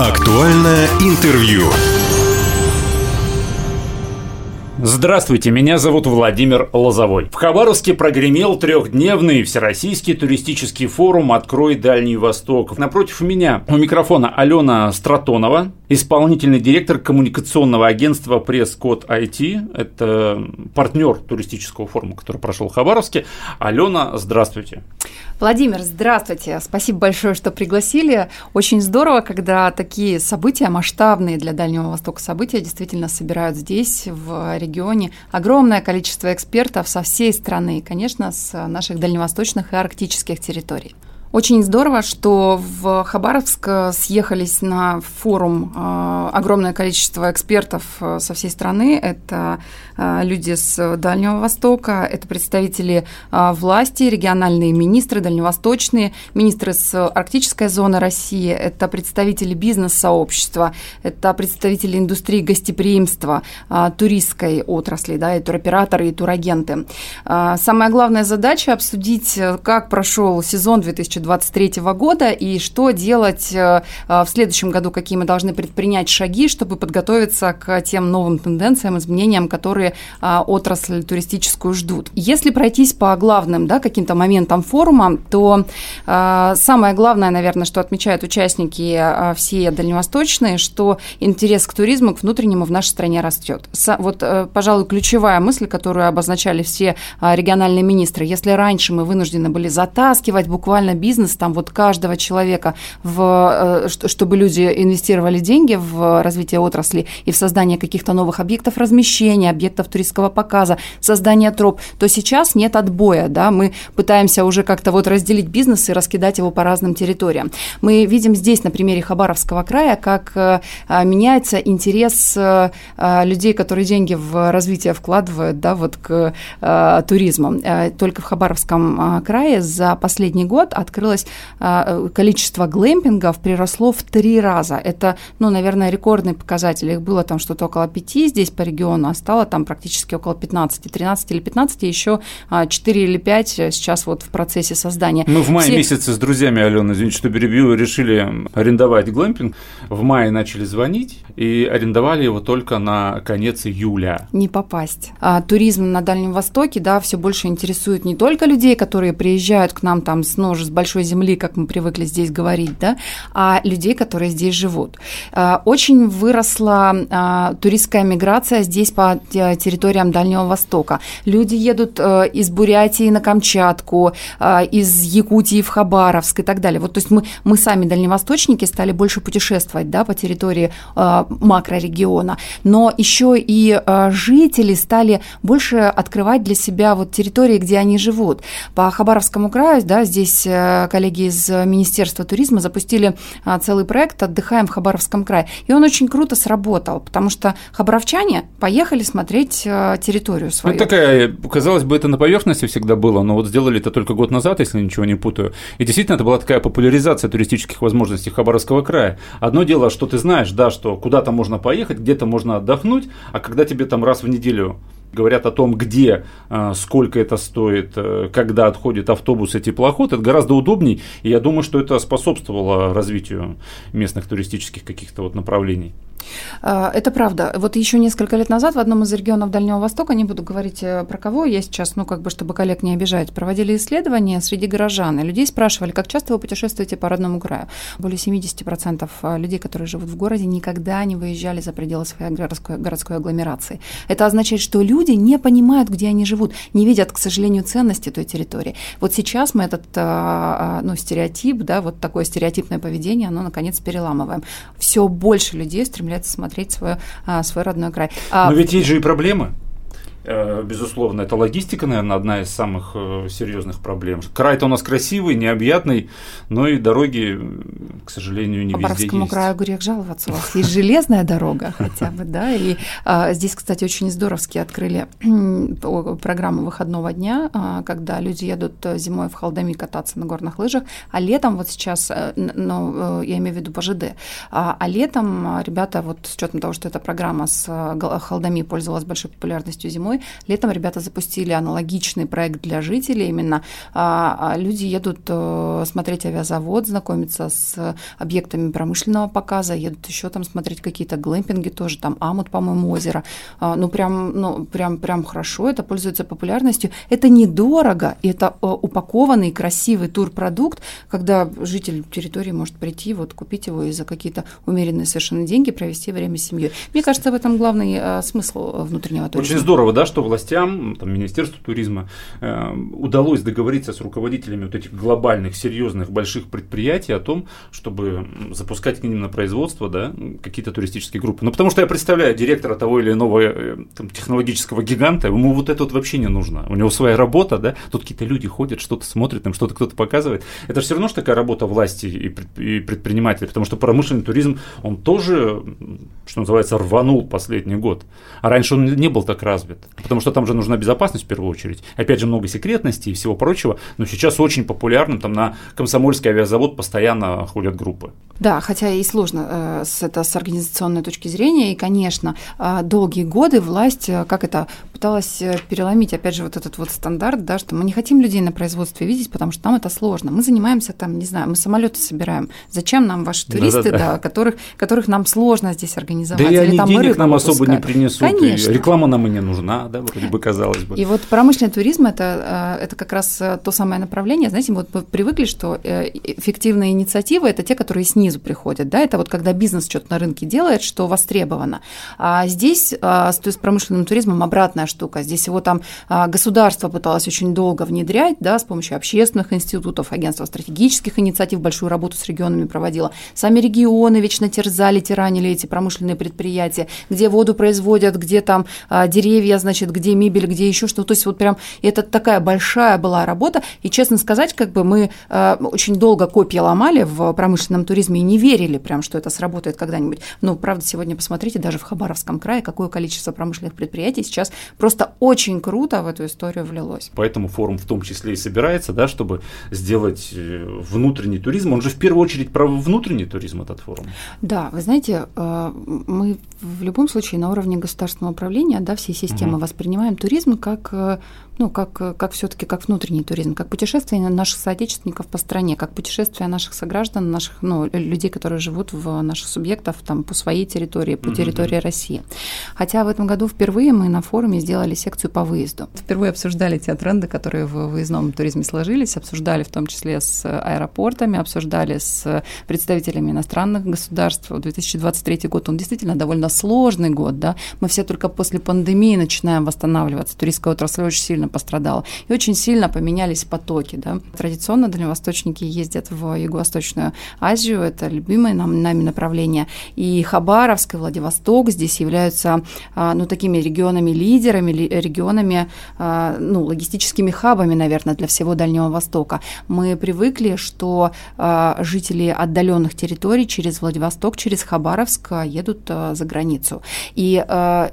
Актуальное интервью. Здравствуйте, меня зовут Владимир Лозовой. В Хабаровске прогремел трехдневный всероссийский туристический форум «Открой Дальний Восток». Напротив меня у микрофона Алена Стратонова, исполнительный директор коммуникационного агентства «Пресс-код IT». Это партнер туристического форума, который прошел в Хабаровске. Алена, здравствуйте. Владимир, здравствуйте. Спасибо большое, что пригласили. Очень здорово, когда такие события, масштабные для Дальнего Востока события, действительно собирают здесь, в регионе регионе огромное количество экспертов со всей страны конечно, с наших дальневосточных и арктических территорий. Очень здорово, что в Хабаровск съехались на форум э, огромное количество экспертов э, со всей страны. Это э, люди с Дальнего Востока, это представители власти, региональные министры, дальневосточные, министры с арктической зоны России, это представители бизнес-сообщества, это представители индустрии гостеприимства, туристской отрасли, да, и туроператоры, и турагенты. Самая главная задача обсудить, как прошел сезон 2020 2023 года и что делать э, в следующем году, какие мы должны предпринять шаги, чтобы подготовиться к тем новым тенденциям, изменениям, которые а, отрасль туристическую ждут. Если пройтись по главным да, каким-то моментам форума, то самое главное, наверное, что отмечают участники все дальневосточные, что интерес к туризму, к внутреннему в нашей стране растет. Вот, э, пожалуй, ключевая мысль, которую обозначали все региональные министры. Если раньше мы вынуждены были затаскивать буквально бизнес бизнес там вот каждого человека, в, э, чтобы люди инвестировали деньги в развитие отрасли и в создание каких-то новых объектов размещения, объектов туристского показа, создание троп, то сейчас нет отбоя, да, мы пытаемся уже как-то вот разделить бизнес и раскидать его по разным территориям. Мы видим здесь на примере Хабаровского края, как э, меняется интерес э, людей, которые деньги в развитие вкладывают, да, вот к туризму. Только в Хабаровском крае за последний год открылось открылось, а, количество глэмпингов приросло в три раза. Это, ну, наверное, рекордный показатель. Их было там что-то около пяти здесь по региону, а стало там практически около 15, 13 или 15, еще 4 или 5 сейчас вот в процессе создания. Мы в мае Все... месяце с друзьями, Алена, извините, что перебью, решили арендовать глэмпинг. В мае начали звонить и арендовали его только на конец июля. Не попасть. А, туризм на Дальнем Востоке, да, все больше интересует не только людей, которые приезжают к нам там с, ну, с большой земли, как мы привыкли здесь говорить, да, а людей, которые здесь живут. А, очень выросла а, туристская миграция здесь по территориям Дальнего Востока. Люди едут э, из Бурятии на Камчатку, а, из Якутии в Хабаровск и так далее. Вот, то есть мы, мы сами, дальневосточники, стали больше путешествовать да, по территории макрорегиона, но еще и жители стали больше открывать для себя вот территории, где они живут. По Хабаровскому краю, да, здесь э, коллеги из Министерства туризма запустили а, целый проект «Отдыхаем в Хабаровском крае». И он очень круто сработал, потому что хабаровчане поехали смотреть а, территорию свою. Ну, такая, казалось бы, это на поверхности всегда было, но вот сделали это только год назад, если ничего не путаю. И действительно, это была такая популяризация туристических возможностей Хабаровского края. Одно дело, что ты знаешь, да, что куда-то можно поехать, где-то можно отдохнуть, а когда тебе там раз в неделю говорят о том, где, э, сколько это стоит, э, когда отходит автобус и теплоход, это гораздо удобней, и я думаю, что это способствовало развитию местных туристических каких-то вот направлений. А, это правда. Вот еще несколько лет назад в одном из регионов Дальнего Востока, не буду говорить э, про кого, я сейчас, ну, как бы, чтобы коллег не обижать, проводили исследования среди горожан, и людей спрашивали, как часто вы путешествуете по родному краю. Более 70% э, людей, которые живут в городе, никогда не выезжали за пределы своей городской, городской агломерации. Это означает, что люди не понимают, где они живут, не видят, к сожалению, ценности той территории. Вот сейчас мы этот, э, ну, стереотип, да, вот такое стереотипное поведение, оно, наконец, переламываем. Все больше людей стремляется смотреть свой, а, свой родной край. А Но ведь есть же и проблемы. Э, безусловно, это логистика, наверное, одна из самых э, серьезных проблем. Край-то у нас красивый, необъятный, но и дороги, к сожалению, не По везде есть. По краю грех жаловаться, у вас есть железная дорога хотя бы, да, и а, здесь, кстати, очень здоровски открыли программу выходного дня, а, когда люди едут зимой в Халдами кататься на горных лыжах, а летом вот сейчас, э, ну, я имею в виду по ЖД, а, а летом ребята, вот с учетом того, что эта программа с Халдами пользовалась большой популярностью зимой, весной. Летом ребята запустили аналогичный проект для жителей именно. А, а люди едут э, смотреть авиазавод, знакомиться с объектами промышленного показа, едут еще там смотреть какие-то глэмпинги тоже, там Амут, по-моему, озеро. А, ну, прям, ну, прям, прям хорошо, это пользуется популярностью. Это недорого, это э, упакованный красивый турпродукт, когда житель территории может прийти, вот купить его и за какие-то умеренные совершенно деньги провести время с семьей. Мне кажется, в этом главный э, смысл внутреннего туризма. Очень здорово, да, что властям, там, Министерству туризма э, удалось договориться с руководителями вот этих глобальных, серьезных, больших предприятий о том, чтобы запускать к ним на производство, да, какие-то туристические группы. Ну, потому что я представляю директора того или иного э, там, технологического гиганта, ему вот это вот вообще не нужно. У него своя работа, да, тут какие-то люди ходят, что-то смотрят, там что-то кто-то показывает. Это же все равно что такая работа власти и предпринимателей, потому что промышленный туризм, он тоже, что называется, рванул последний год. А раньше он не был так развит, потому что там же нужна безопасность в первую очередь. Опять же, много секретности и всего прочего, но сейчас очень популярным, там на Комсомольский авиазавод постоянно ходят группы. Да, хотя и сложно э, с, это с организационной точки зрения, и, конечно, э, долгие годы власть, э, как это, пыталась э, переломить, опять же, вот этот вот стандарт, да, что мы не хотим людей на производстве видеть, потому что нам это сложно. Мы занимаемся там, не знаю, мы самолеты собираем. Зачем нам ваши туристы, да, да, да. которых, которых нам сложно здесь организовать? Да и они там денег нам особо не принесут, Конечно. и реклама нам и не нужна, да, вроде бы казалось бы. И вот промышленный туризм это, э, это как раз то самое направление, знаете, вот мы привыкли, что эффективные инициативы – это те, которые снизу приходят, да, это вот когда бизнес что-то на рынке делает, что востребовано. А здесь а, с, с промышленным туризмом обратная штука. Здесь его там государство пыталось очень долго внедрять, да, с помощью общественных институтов, агентства стратегических инициатив, большую работу с регионами проводила. Сами регионы вечно терзали, тиранили эти промышленные предприятия, где воду производят, где там деревья, значит, где мебель, где еще что-то. То есть вот прям это такая большая была работа. И, честно сказать, как бы мы очень долго копии ломали в промышленном туризме и не верили прям, что это сработает когда-нибудь. Но, правда, сегодня посмотрите, даже в Хабаровском крае, какое количество промышленных предприятий сейчас просто очень круто в эту историю влилось. Поэтому форум в том числе и собирается, да, чтобы сделать э, внутренний туризм. Он же в первую очередь про внутренний туризм, этот форум. Да, вы знаете, э, мы в любом случае на уровне государственного управления, да, всей системы угу. Воспринимаем туризм как э, ну, как, как все-таки как внутренний туризм, как путешествие наших соотечественников по стране, как путешествие наших сограждан, наших, ну, людей, которые живут в наших субъектов там, по своей территории, по территории mm-hmm. России. Хотя в этом году впервые мы на форуме сделали секцию по выезду. Впервые обсуждали те тренды, которые в выездном туризме сложились, обсуждали в том числе с аэропортами, обсуждали с представителями иностранных государств. 2023 год, он действительно довольно сложный год, да, мы все только после пандемии начинаем восстанавливаться, туристская отрасль очень сильно пострадала. И очень сильно поменялись потоки. Да. Традиционно дальневосточники ездят в Юго-Восточную Азию, это любимое нам, нами направление. И Хабаровск и Владивосток здесь являются а, ну, такими регионами-лидерами, регионами, а, ну, логистическими хабами, наверное, для всего Дальнего Востока. Мы привыкли, что а, жители отдаленных территорий через Владивосток, через Хабаровск едут за границу. И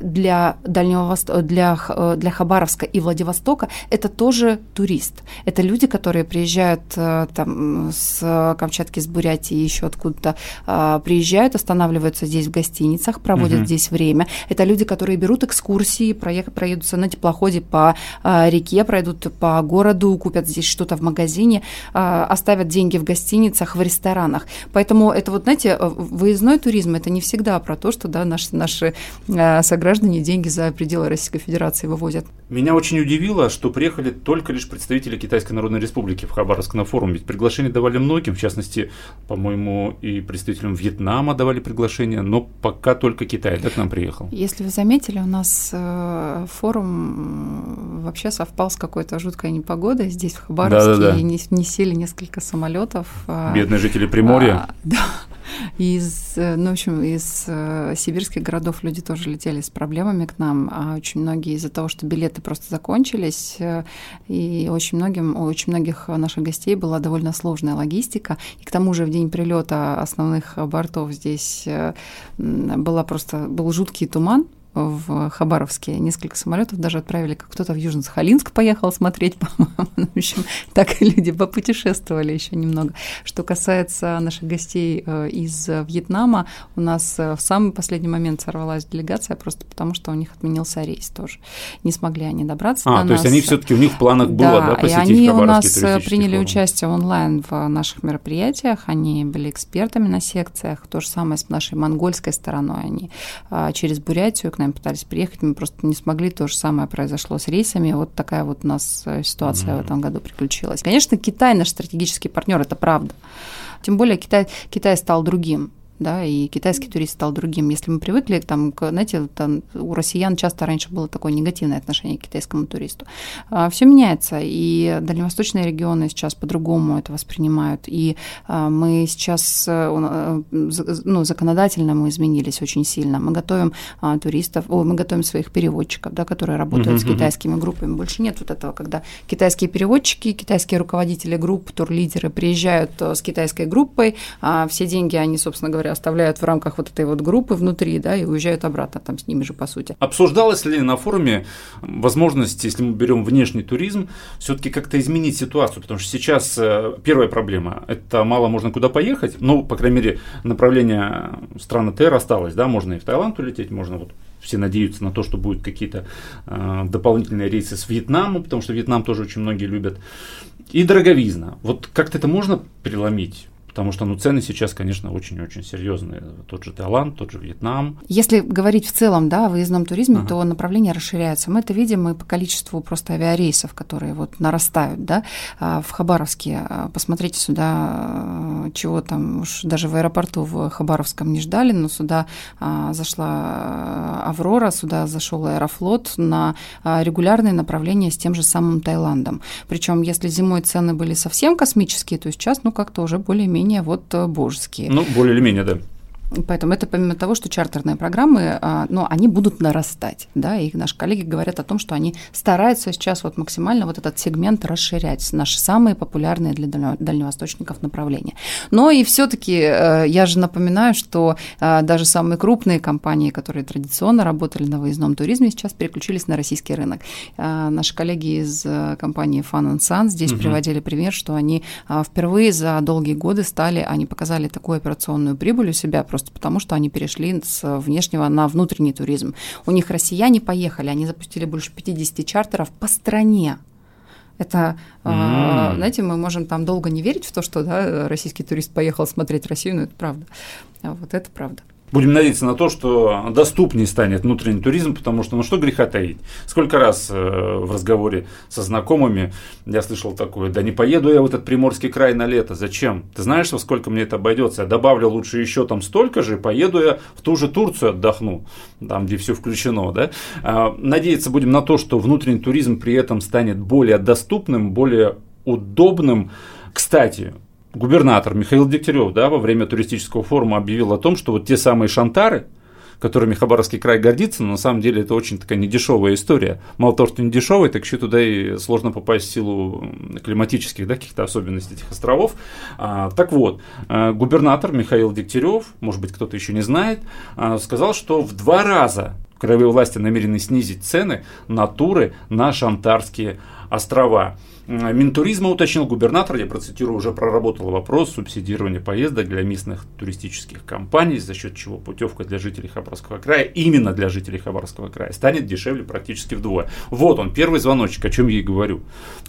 для Дальнего Востока, для, для Хабаровска и Владивостока Востока, это тоже турист. Это люди, которые приезжают э, там с Камчатки, с Бурятии, еще откуда-то э, приезжают, останавливаются здесь в гостиницах, проводят угу. здесь время. Это люди, которые берут экскурсии, проехать, проедутся на теплоходе по э, реке, пройдут по городу, купят здесь что-то в магазине, оставят деньги в гостиницах, в ресторанах. Поэтому это вот, знаете, выездной туризм, это не всегда про то, что да, наши, наши сограждане деньги за пределы Российской Федерации вывозят. Меня очень удивило, удивило, что приехали только лишь представители Китайской Народной Республики в Хабаровск на форум. Ведь приглашение давали многим, в частности, по-моему, и представителям Вьетнама давали приглашение, но пока только Китай да, к нам приехал. Если вы заметили, у нас э, форум вообще совпал с какой-то жуткой непогодой здесь, в Хабаровске, да, да, да. и не, не сели несколько самолетов. А, Бедные жители Приморья. А, да. Из, э, ну, в общем, из э, сибирских городов люди тоже летели с проблемами к нам, а очень многие из-за того, что билеты просто закончились, э, и очень многим, у очень многих наших гостей была довольно сложная логистика, и к тому же в день прилета основных бортов здесь была просто, был жуткий туман, в Хабаровске. Несколько самолетов даже отправили, как кто-то в Южно-Сахалинск поехал смотреть, по-моему. Ну, в общем, так и люди попутешествовали еще немного. Что касается наших гостей э, из Вьетнама, у нас э, в самый последний момент сорвалась делегация, просто потому что у них отменился рейс тоже. Не смогли они добраться а, до то нас. есть они все-таки у них в планах было, да, да посетить и они у нас туристический приняли форум? участие онлайн в наших мероприятиях, они были экспертами на секциях, то же самое с нашей монгольской стороной, они а, через Бурятию к нам пытались приехать, мы просто не смогли, то же самое произошло с рейсами, вот такая вот у нас э, ситуация mm-hmm. в этом году приключилась. Конечно, Китай наш стратегический партнер, это правда. Тем более Китай, Китай стал другим да, и китайский турист стал другим. Если мы привыкли, там, к, знаете, там, у россиян часто раньше было такое негативное отношение к китайскому туристу. А, все меняется, и дальневосточные регионы сейчас по-другому это воспринимают, и а, мы сейчас, э, ну, законодательно мы изменились очень сильно. Мы готовим а, туристов, о, мы готовим своих переводчиков, да, которые работают uh-huh, с китайскими группами. Больше нет вот этого, когда китайские переводчики, китайские руководители групп, турлидеры приезжают э, с китайской группой, все деньги они, собственно говоря, которые оставляют в рамках вот этой вот группы внутри, да, и уезжают обратно там с ними же, по сути. Обсуждалась ли на форуме возможность, если мы берем внешний туризм, все-таки как-то изменить ситуацию? Потому что сейчас э, первая проблема – это мало можно куда поехать, ну, по крайней мере, направление страны ТР осталось, да, можно и в Таиланд улететь, можно вот все надеются на то, что будут какие-то э, дополнительные рейсы с Вьетнамом, потому что Вьетнам тоже очень многие любят. И дороговизна. Вот как-то это можно преломить? Потому что ну, цены сейчас, конечно, очень-очень серьезные. Тот же Таиланд, тот же Вьетнам. Если говорить в целом да, о выездном туризме, ага. то направление расширяется. Мы это видим и по количеству просто авиарейсов, которые вот нарастают. Да? А, в Хабаровске, а, посмотрите сюда, а, чего там, уж даже в аэропорту в Хабаровском не ждали, но сюда зашла Аврора, сюда зашел Аэрофлот на регулярные направления с тем же самым Таиландом. Причем, если зимой цены были совсем космические, то сейчас, ну, как-то уже более-менее более-менее вот э, божеские. Ну, более или менее, да. Поэтому это помимо того, что чартерные программы, а, но они будут нарастать, да, и наши коллеги говорят о том, что они стараются сейчас вот максимально вот этот сегмент расширять, наши самые популярные для дальневосточников направления. Но и все-таки э, я же напоминаю, что э, даже самые крупные компании, которые традиционно работали на выездном туризме, сейчас переключились на российский рынок. Э, наши коллеги из компании Fun Sun здесь угу. приводили пример, что они впервые за долгие годы стали, они показали такую операционную прибыль у себя, просто потому, что они перешли с внешнего на внутренний туризм. У них россияне поехали, они запустили больше 50 чартеров по стране. Это, mm. знаете, мы можем там долго не верить в то, что да, российский турист поехал смотреть Россию, но это правда. А вот это правда. Будем надеяться на то, что доступнее станет внутренний туризм, потому что, ну что греха таить. Сколько раз э, в разговоре со знакомыми я слышал такое, да не поеду я в этот Приморский край на лето, зачем? Ты знаешь, во сколько мне это обойдется? Я добавлю лучше еще там столько же, поеду я в ту же Турцию отдохну, там, где все включено, да? А, надеяться будем на то, что внутренний туризм при этом станет более доступным, более удобным. Кстати, губернатор Михаил Дегтярев да, во время туристического форума объявил о том, что вот те самые шантары, которыми Хабаровский край гордится, но на самом деле это очень такая недешевая история. Мало того, что не дешевая, так еще туда и сложно попасть в силу климатических да, каких-то особенностей этих островов. А, так вот, а, губернатор Михаил Дегтярев, может быть, кто-то еще не знает, а, сказал, что в два раза краевые власти намерены снизить цены на туры на Шантарские. Минтуризма уточнил губернатор, я процитирую, уже проработал вопрос субсидирования поездок для местных туристических компаний, за счет чего путевка для жителей Хабаровского края, именно для жителей Хабаровского края, станет дешевле практически вдвое. Вот он, первый звоночек, о чем я и говорю.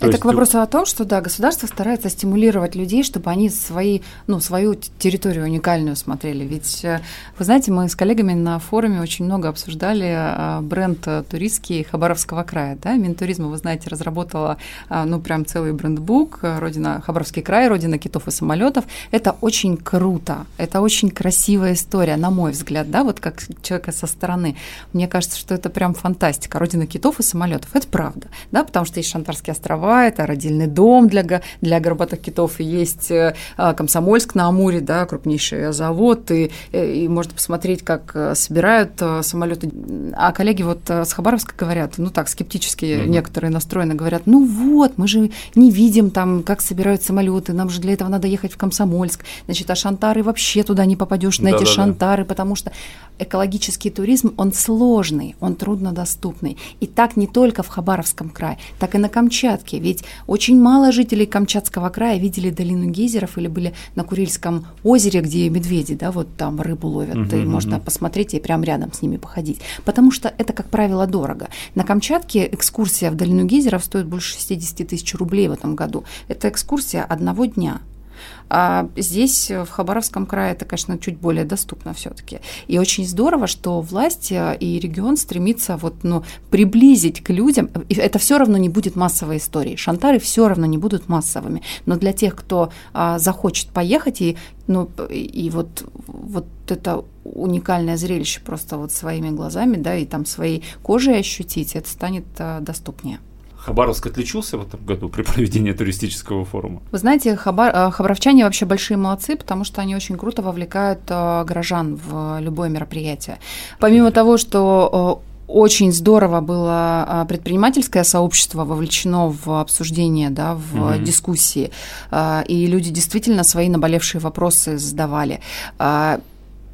То Это есть... к вопросу о том, что да, государство старается стимулировать людей, чтобы они свои, ну, свою территорию уникальную смотрели. Ведь, э, вы знаете, мы с коллегами на форуме очень много обсуждали э, бренд э, туристский Хабаровского края. Да? Минтуризма, вы знаете, разработала ну, прям целый брендбук «Родина, Хабаровский край, родина китов и самолетов». Это очень круто, это очень красивая история, на мой взгляд, да, вот как человека со стороны. Мне кажется, что это прям фантастика. Родина китов и самолетов, это правда, да, потому что есть Шантарские острова, это родильный дом для, для горбатых китов, есть э, Комсомольск на Амуре, да, крупнейший завод, и, и можно посмотреть, как э, собирают э, самолеты. А коллеги вот с Хабаровска говорят, ну так, скептически mm-hmm. некоторые настроены, говорят, говорят, ну вот, мы же не видим там, как собирают самолеты, нам же для этого надо ехать в Комсомольск, значит, а шантары вообще туда не попадешь на да, эти да, шантары, да. потому что экологический туризм, он сложный, он труднодоступный. И так не только в Хабаровском крае, так и на Камчатке. Ведь очень мало жителей Камчатского края видели долину гейзеров или были на Курильском озере, где медведи, да, вот там рыбу ловят, угу, и угу. можно посмотреть и прямо рядом с ними походить. Потому что это, как правило, дорого. На Камчатке экскурсия в долину гейзеров стоит больше 60 тысяч рублей в этом году. Это экскурсия одного дня. А здесь, в Хабаровском крае, это, конечно, чуть более доступно все-таки. И очень здорово, что власти и регион стремится вот, ну, приблизить к людям. И это все равно не будет массовой историей. Шантары все равно не будут массовыми. Но для тех, кто а, захочет поехать и, ну, и вот, вот это уникальное зрелище просто вот своими глазами, да, и там своей кожей ощутить, это станет а, доступнее. Хабаровск отличился в этом году при проведении туристического форума? Вы знаете, хабар, э, хабаровчане вообще большие молодцы, потому что они очень круто вовлекают э, горожан в любое мероприятие. Помимо того, что э, очень здорово было предпринимательское сообщество вовлечено в обсуждение, да, в mm-hmm. дискуссии, и люди действительно свои наболевшие вопросы задавали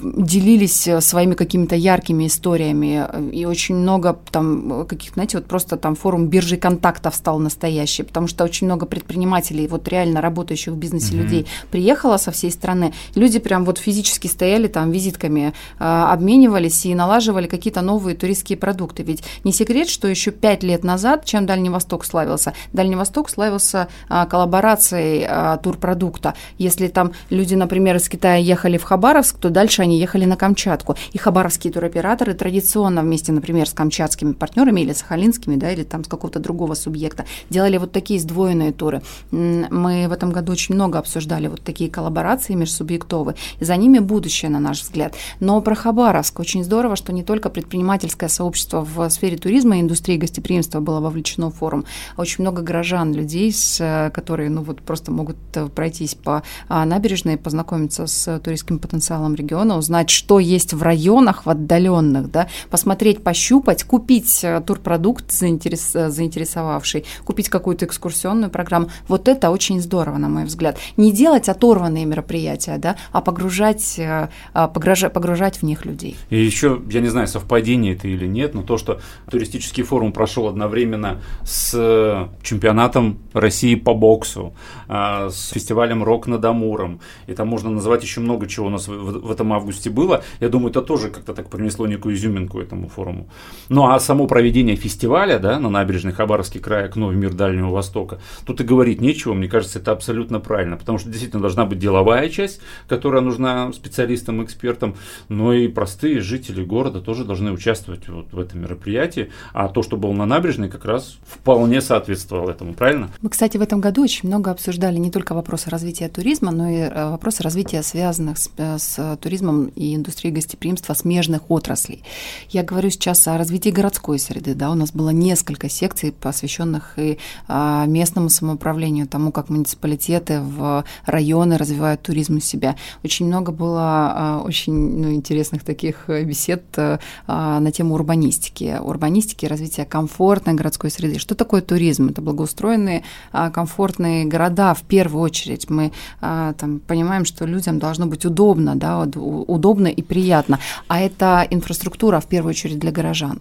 делились э, своими какими-то яркими историями, э, и очень много там э, каких, знаете, вот просто там форум биржи контактов стал настоящий, потому что очень много предпринимателей, вот реально работающих в бизнесе mm-hmm. людей приехало со всей страны, люди прям вот физически стояли там визитками, обменивались и налаживали какие-то новые туристские продукты, ведь не секрет, что еще пять лет назад, чем Дальний Восток славился, Дальний Восток славился коллаборацией турпродукта, если там люди, например, из Китая ехали в Хабаровск, то дальше они ехали на Камчатку. И хабаровские туроператоры традиционно вместе, например, с камчатскими партнерами или сахалинскими, да, или там с какого-то другого субъекта, делали вот такие сдвоенные туры. Мы в этом году очень много обсуждали вот такие коллаборации межсубъектовые, и за ними будущее, на наш взгляд. Но про Хабаровск очень здорово, что не только предпринимательское сообщество в сфере туризма и индустрии гостеприимства было вовлечено в форум, а очень много горожан, людей, с, которые ну, вот просто могут э, пройтись по а, набережной, познакомиться с туристским потенциалом региона, узнать, что есть в районах, в отдаленных, да, посмотреть, пощупать, купить э, турпродукт, заинтерес, э, заинтересовавший, купить какую-то экскурсионную программу. Вот это очень здорово, на мой взгляд. Не делать оторванные мероприятия, да, а погружать, э, а, погружать, погружать в них людей. И еще, я не знаю, совпадение это или нет, но то, что туристический форум прошел одновременно с чемпионатом России по боксу, с фестивалем «Рок над Амуром», и там можно назвать еще много чего у нас в этом августе было. Я думаю, это тоже как-то так принесло некую изюминку этому форуму. Ну а само проведение фестиваля да, на набережной Хабаровский край, окно в мир Дальнего Востока, тут и говорить нечего, мне кажется, это абсолютно правильно, потому что действительно должна быть деловая часть, которая нужна специалистам, экспертам, но и простые жители города тоже должны участвовать вот в этом мероприятии, а то, что было на набережной, как раз вполне соответствовало этому, правильно? Мы, кстати, в этом году очень много обсуждали не только вопросы развития туризма, но и э, вопросы развития, связанных с, э, с туризмом и индустрии гостеприимства смежных отраслей. Я говорю сейчас о развитии городской среды. Да, у нас было несколько секций, посвященных и а, местному самоуправлению, тому, как муниципалитеты в районы развивают туризм у себя. Очень много было а, очень ну, интересных таких бесед а, на тему урбанистики. Урбанистики, развития комфортной городской среды. Что такое туризм? Это благоустроенные, комфортные города в первую очередь. Мы там, понимаем, что людям должно быть удобно, да, удобно и приятно. А это инфраструктура, в первую очередь, для горожан.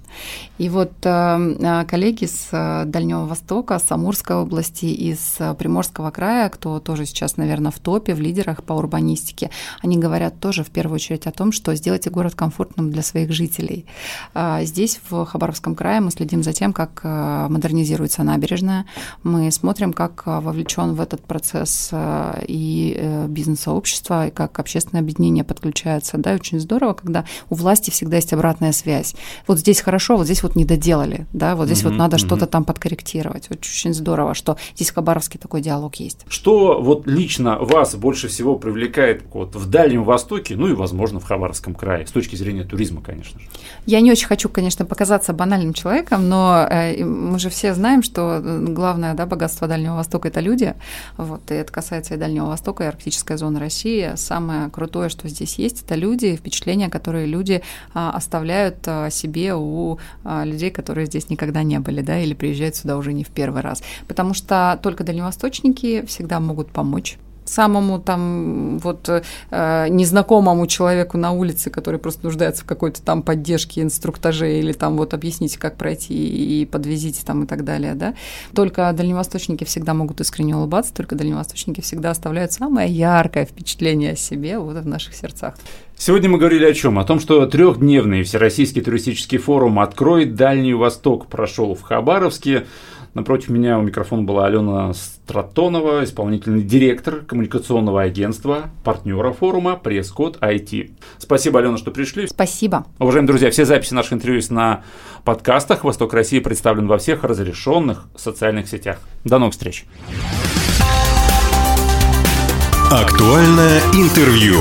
И вот э, э, коллеги с э, Дальнего Востока, с Амурской области, из Приморского края, кто тоже сейчас, наверное, в топе, в лидерах по урбанистике, они говорят тоже в первую очередь о том, что сделайте город комфортным для своих жителей. Здесь, в Хабаровском крае, мы следим за тем, как модернизируется набережная, мы смотрим, как вовлечен в этот процесс и бизнес-сообщество, и как общественное объединение подключается получается, да, очень здорово, когда у власти всегда есть обратная связь. Вот здесь хорошо, вот здесь вот не доделали, да, вот здесь угу, вот надо угу. что-то там подкорректировать. Вот очень здорово, что здесь в Хабаровске такой диалог есть. Что вот лично вас больше всего привлекает вот в Дальнем Востоке, ну и, возможно, в Хабаровском крае, с точки зрения туризма, конечно же? Я не очень хочу, конечно, показаться банальным человеком, но э, мы же все знаем, что главное да, богатство Дальнего Востока – это люди. Вот, и это касается и Дальнего Востока, и арктической зоны России. Самое крутое, что здесь есть, это люди, впечатления, которые люди а, оставляют а, себе у а, людей, которые здесь никогда не были, да, или приезжают сюда уже не в первый раз. Потому что только дальневосточники всегда могут помочь самому там вот э, незнакомому человеку на улице, который просто нуждается в какой-то там поддержке, инструктаже или там вот объясните, как пройти и подвезите там и так далее, да. Только дальневосточники всегда могут искренне улыбаться, только дальневосточники всегда оставляют самое яркое впечатление о себе вот в наших сердцах. Сегодня мы говорили о чем? О том, что трехдневный Всероссийский туристический форум «Открой Дальний Восток» прошел в Хабаровске. Напротив меня у микрофона была Алена Стратонова, исполнительный директор коммуникационного агентства, партнера форума Пресс-код IT. Спасибо, Алена, что пришли. Спасибо. Уважаемые друзья, все записи наших интервью есть на подкастах. «Восток России» представлен во всех разрешенных социальных сетях. До новых встреч. Актуальное интервью.